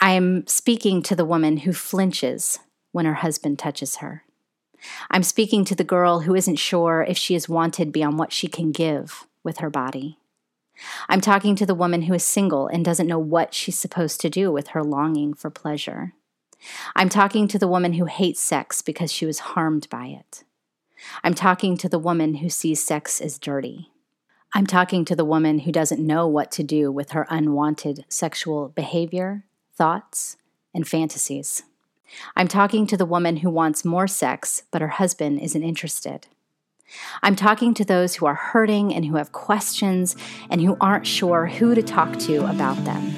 I'm speaking to the woman who flinches when her husband touches her. I'm speaking to the girl who isn't sure if she is wanted beyond what she can give with her body. I'm talking to the woman who is single and doesn't know what she's supposed to do with her longing for pleasure. I'm talking to the woman who hates sex because she was harmed by it. I'm talking to the woman who sees sex as dirty. I'm talking to the woman who doesn't know what to do with her unwanted sexual behavior, thoughts, and fantasies. I'm talking to the woman who wants more sex, but her husband isn't interested. I'm talking to those who are hurting and who have questions and who aren't sure who to talk to about them.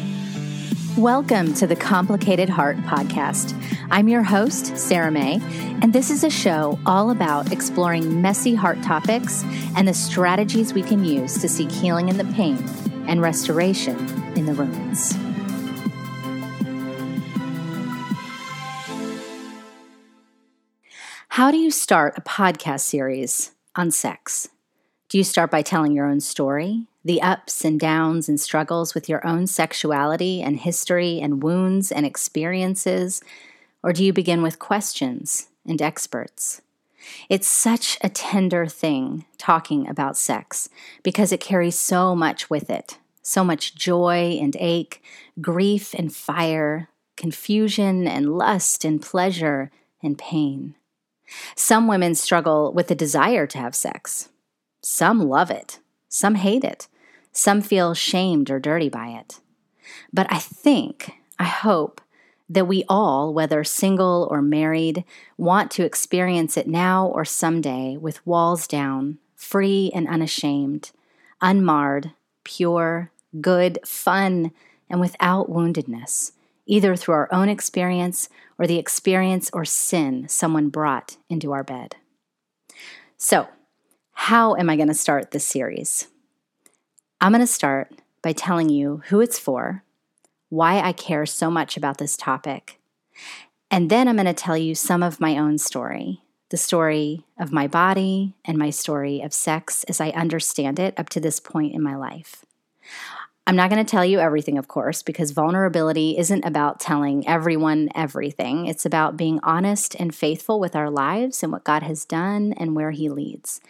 Welcome to the Complicated Heart Podcast. I'm your host, Sarah Mae, and this is a show all about exploring messy heart topics and the strategies we can use to seek healing in the pain and restoration in the ruins. How do you start a podcast series on sex? Do you start by telling your own story, the ups and downs and struggles with your own sexuality and history and wounds and experiences? Or do you begin with questions and experts? It's such a tender thing talking about sex because it carries so much with it so much joy and ache, grief and fire, confusion and lust and pleasure and pain. Some women struggle with the desire to have sex. Some love it. Some hate it. Some feel shamed or dirty by it. But I think, I hope, that we all, whether single or married, want to experience it now or someday with walls down, free and unashamed, unmarred, pure, good, fun, and without woundedness either through our own experience or the experience or sin someone brought into our bed. So, how am I going to start this series? I'm going to start by telling you who it's for, why I care so much about this topic, and then I'm going to tell you some of my own story the story of my body and my story of sex as I understand it up to this point in my life. I'm not going to tell you everything, of course, because vulnerability isn't about telling everyone everything. It's about being honest and faithful with our lives and what God has done and where He leads.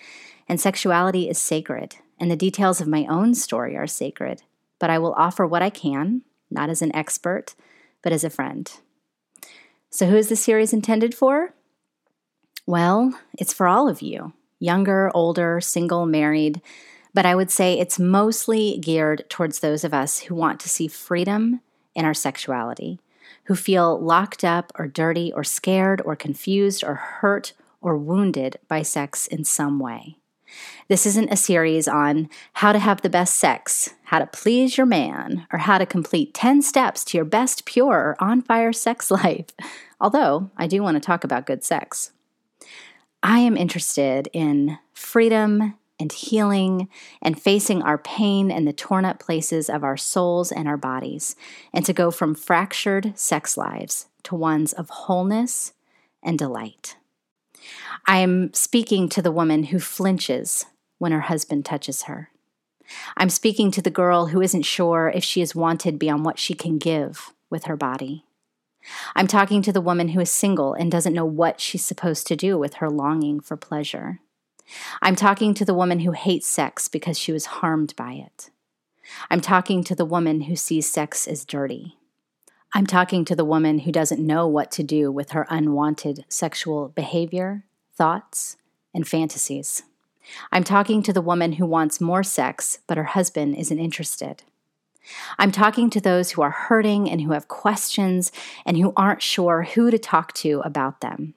And sexuality is sacred, and the details of my own story are sacred. But I will offer what I can, not as an expert, but as a friend. So, who is this series intended for? Well, it's for all of you younger, older, single, married but I would say it's mostly geared towards those of us who want to see freedom in our sexuality, who feel locked up or dirty or scared or confused or hurt or wounded by sex in some way. This isn't a series on how to have the best sex, how to please your man, or how to complete 10 steps to your best, pure, or on fire sex life, although I do want to talk about good sex. I am interested in freedom and healing and facing our pain and the torn up places of our souls and our bodies, and to go from fractured sex lives to ones of wholeness and delight. I am speaking to the woman who flinches when her husband touches her. I'm speaking to the girl who isn't sure if she is wanted beyond what she can give with her body. I'm talking to the woman who is single and doesn't know what she's supposed to do with her longing for pleasure. I'm talking to the woman who hates sex because she was harmed by it. I'm talking to the woman who sees sex as dirty. I'm talking to the woman who doesn't know what to do with her unwanted sexual behavior, thoughts, and fantasies. I'm talking to the woman who wants more sex, but her husband isn't interested. I'm talking to those who are hurting and who have questions and who aren't sure who to talk to about them.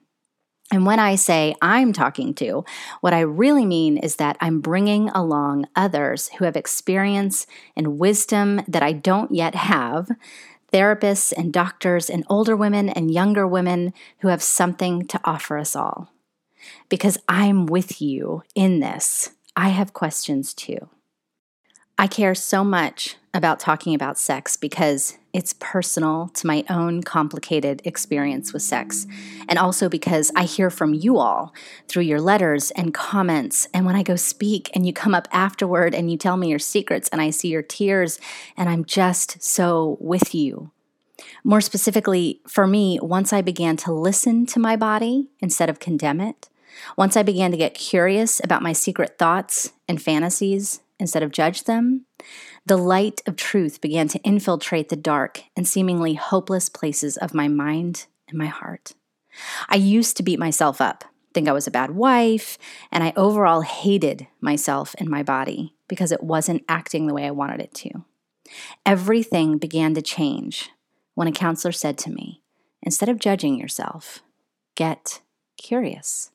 And when I say I'm talking to, what I really mean is that I'm bringing along others who have experience and wisdom that I don't yet have therapists and doctors and older women and younger women who have something to offer us all. Because I'm with you in this, I have questions too. I care so much about talking about sex because it's personal to my own complicated experience with sex. And also because I hear from you all through your letters and comments. And when I go speak and you come up afterward and you tell me your secrets and I see your tears and I'm just so with you. More specifically, for me, once I began to listen to my body instead of condemn it, once I began to get curious about my secret thoughts and fantasies instead of judge them, the light of truth began to infiltrate the dark and seemingly hopeless places of my mind and my heart. I used to beat myself up, think I was a bad wife, and I overall hated myself and my body because it wasn't acting the way I wanted it to. Everything began to change when a counselor said to me, instead of judging yourself, get curious.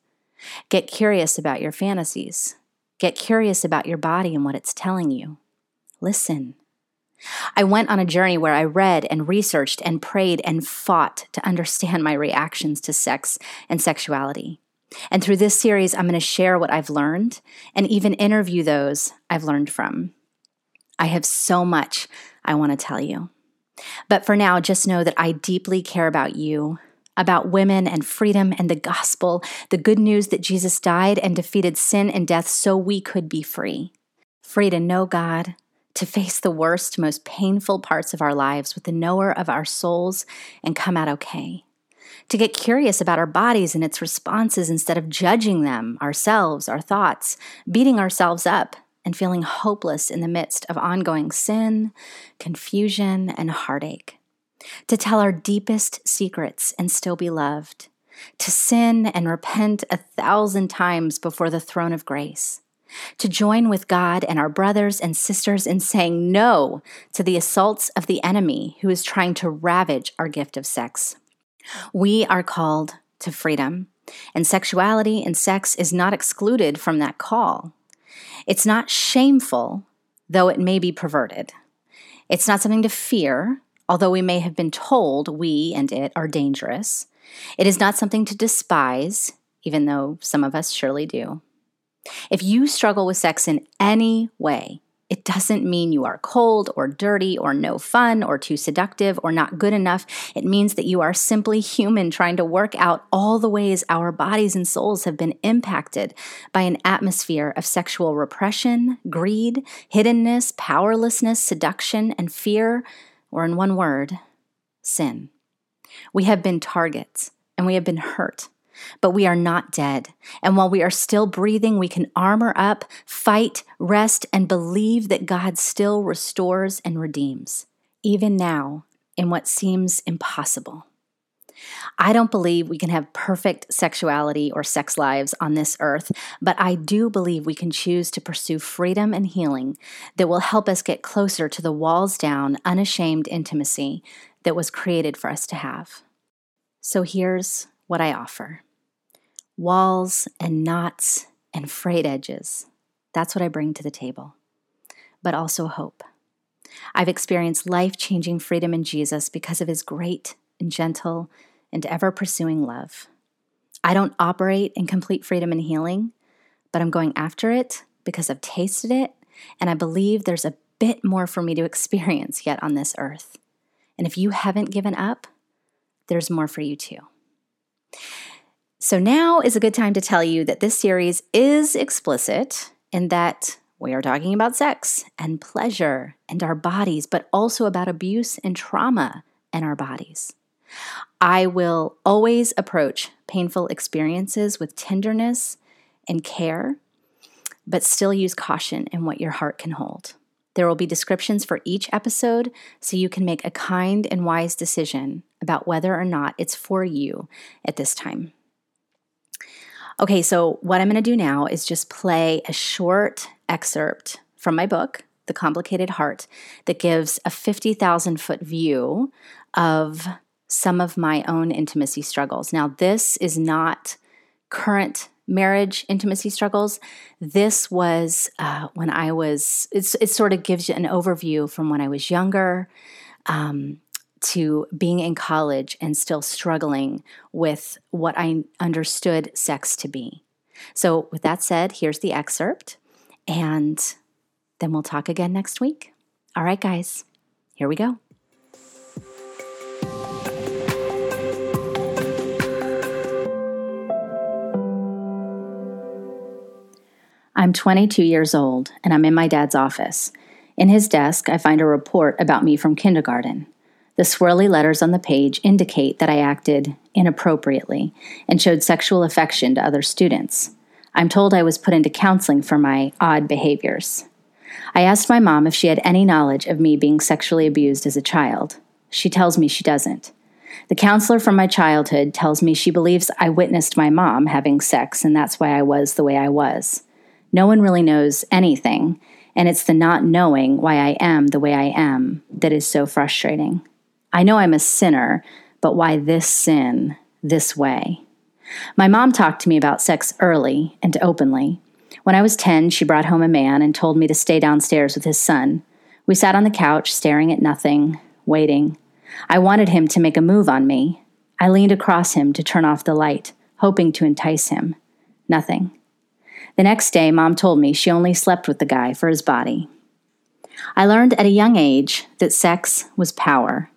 Get curious about your fantasies. Get curious about your body and what it's telling you. Listen. I went on a journey where I read and researched and prayed and fought to understand my reactions to sex and sexuality. And through this series, I'm going to share what I've learned and even interview those I've learned from. I have so much I want to tell you. But for now, just know that I deeply care about you, about women and freedom and the gospel, the good news that Jesus died and defeated sin and death so we could be free. Free to know God, to face the worst, most painful parts of our lives with the knower of our souls and come out okay. To get curious about our bodies and its responses instead of judging them, ourselves, our thoughts, beating ourselves up, and feeling hopeless in the midst of ongoing sin, confusion, and heartache. To tell our deepest secrets and still be loved. To sin and repent a thousand times before the throne of grace. To join with God and our brothers and sisters in saying no to the assaults of the enemy who is trying to ravage our gift of sex. We are called to freedom, and sexuality and sex is not excluded from that call. It's not shameful, though it may be perverted. It's not something to fear, although we may have been told we and it are dangerous. It is not something to despise, even though some of us surely do. If you struggle with sex in any way, it doesn't mean you are cold or dirty or no fun or too seductive or not good enough. It means that you are simply human trying to work out all the ways our bodies and souls have been impacted by an atmosphere of sexual repression, greed, hiddenness, powerlessness, seduction, and fear, or in one word, sin. We have been targets and we have been hurt but we are not dead. And while we are still breathing, we can armor up, fight, rest, and believe that God still restores and redeems, even now in what seems impossible. I don't believe we can have perfect sexuality or sex lives on this earth, but I do believe we can choose to pursue freedom and healing that will help us get closer to the walls down, unashamed intimacy that was created for us to have. So here's what I offer walls and knots and frayed edges. That's what I bring to the table, but also hope. I've experienced life changing freedom in Jesus because of his great and gentle and ever pursuing love. I don't operate in complete freedom and healing, but I'm going after it because I've tasted it and I believe there's a bit more for me to experience yet on this earth. And if you haven't given up, there's more for you too. So now is a good time to tell you that this series is explicit in that we are talking about sex and pleasure and our bodies, but also about abuse and trauma in our bodies. I will always approach painful experiences with tenderness and care, but still use caution in what your heart can hold. There will be descriptions for each episode so you can make a kind and wise decision about whether or not it's for you at this time. Okay, so what I'm going to do now is just play a short excerpt from my book, The Complicated Heart, that gives a 50,000 foot view of some of my own intimacy struggles. Now, this is not current marriage intimacy struggles. This was uh, when I was, it sort of gives you an overview from when I was younger. Um, to being in college and still struggling with what I understood sex to be. So, with that said, here's the excerpt, and then we'll talk again next week. All right, guys, here we go. I'm 22 years old, and I'm in my dad's office. In his desk, I find a report about me from kindergarten. The swirly letters on the page indicate that I acted inappropriately and showed sexual affection to other students. I'm told I was put into counseling for my odd behaviors. I asked my mom if she had any knowledge of me being sexually abused as a child. She tells me she doesn't. The counselor from my childhood tells me she believes I witnessed my mom having sex and that's why I was the way I was. No one really knows anything, and it's the not knowing why I am the way I am that is so frustrating. I know I'm a sinner, but why this sin this way? My mom talked to me about sex early and openly. When I was 10, she brought home a man and told me to stay downstairs with his son. We sat on the couch, staring at nothing, waiting. I wanted him to make a move on me. I leaned across him to turn off the light, hoping to entice him. Nothing. The next day, mom told me she only slept with the guy for his body. I learned at a young age that sex was power.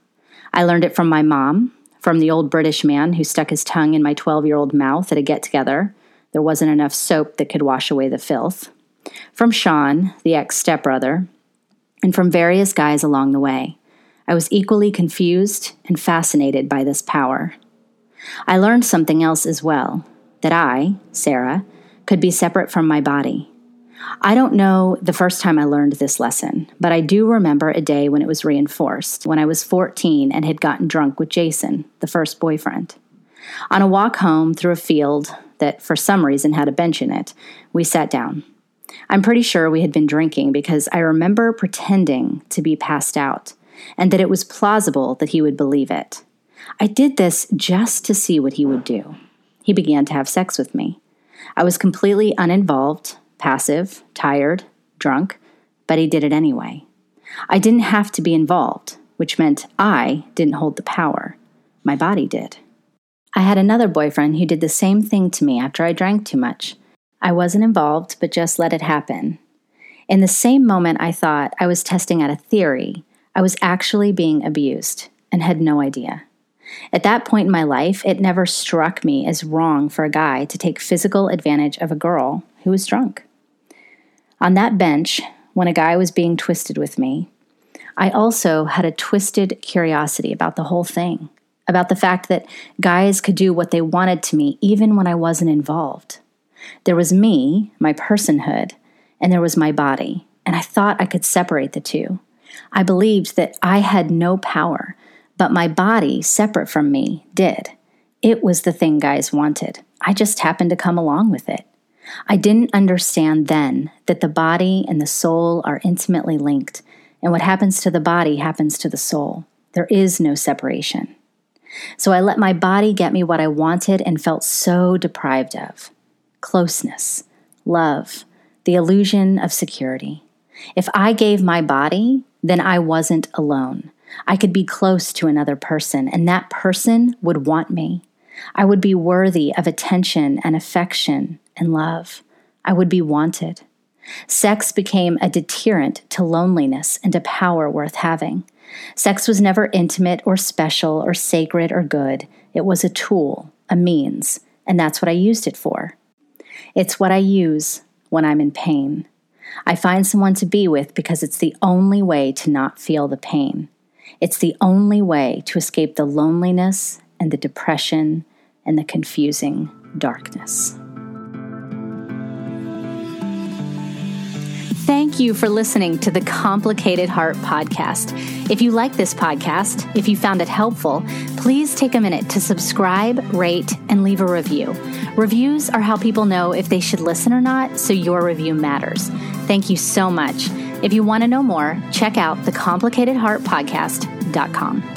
I learned it from my mom, from the old British man who stuck his tongue in my 12 year old mouth at a get together. There wasn't enough soap that could wash away the filth. From Sean, the ex stepbrother, and from various guys along the way. I was equally confused and fascinated by this power. I learned something else as well that I, Sarah, could be separate from my body. I don't know the first time I learned this lesson, but I do remember a day when it was reinforced, when I was 14 and had gotten drunk with Jason, the first boyfriend. On a walk home through a field that for some reason had a bench in it, we sat down. I'm pretty sure we had been drinking because I remember pretending to be passed out and that it was plausible that he would believe it. I did this just to see what he would do. He began to have sex with me. I was completely uninvolved, passive, tired, drunk, but he did it anyway. I didn't have to be involved, which meant I didn't hold the power. My body did. I had another boyfriend who did the same thing to me after I drank too much. I wasn't involved, but just let it happen. In the same moment, I thought I was testing out a theory. I was actually being abused and had no idea. At that point in my life, it never struck me as wrong for a guy to take physical advantage of a girl who was drunk. On that bench, when a guy was being twisted with me, I also had a twisted curiosity about the whole thing, about the fact that guys could do what they wanted to me even when I wasn't involved. There was me, my personhood, and there was my body, and I thought I could separate the two. I believed that I had no power, but my body, separate from me, did. It was the thing guys wanted. I just happened to come along with it. I didn't understand then that the body and the soul are intimately linked, and what happens to the body happens to the soul. There is no separation. So I let my body get me what I wanted and felt so deprived of closeness, love, the illusion of security. If I gave my body, then I wasn't alone. I could be close to another person, and that person would want me. I would be worthy of attention and affection and love. I would be wanted. Sex became a deterrent to loneliness and a power worth having. Sex was never intimate or special or sacred or good. It was a tool, a means, and that's what I used it for. It's what I use when I'm in pain. I find someone to be with because it's the only way to not feel the pain. It's the only way to escape the loneliness and the depression and the confusing darkness. Thank you for listening to the Complicated Heart podcast. If you like this podcast, if you found it helpful, please take a minute to subscribe, rate, and leave a review. Reviews are how people know if they should listen or not, so your review matters. Thank you so much. If you want to know more, check out thecomplicatedheartpodcast.com.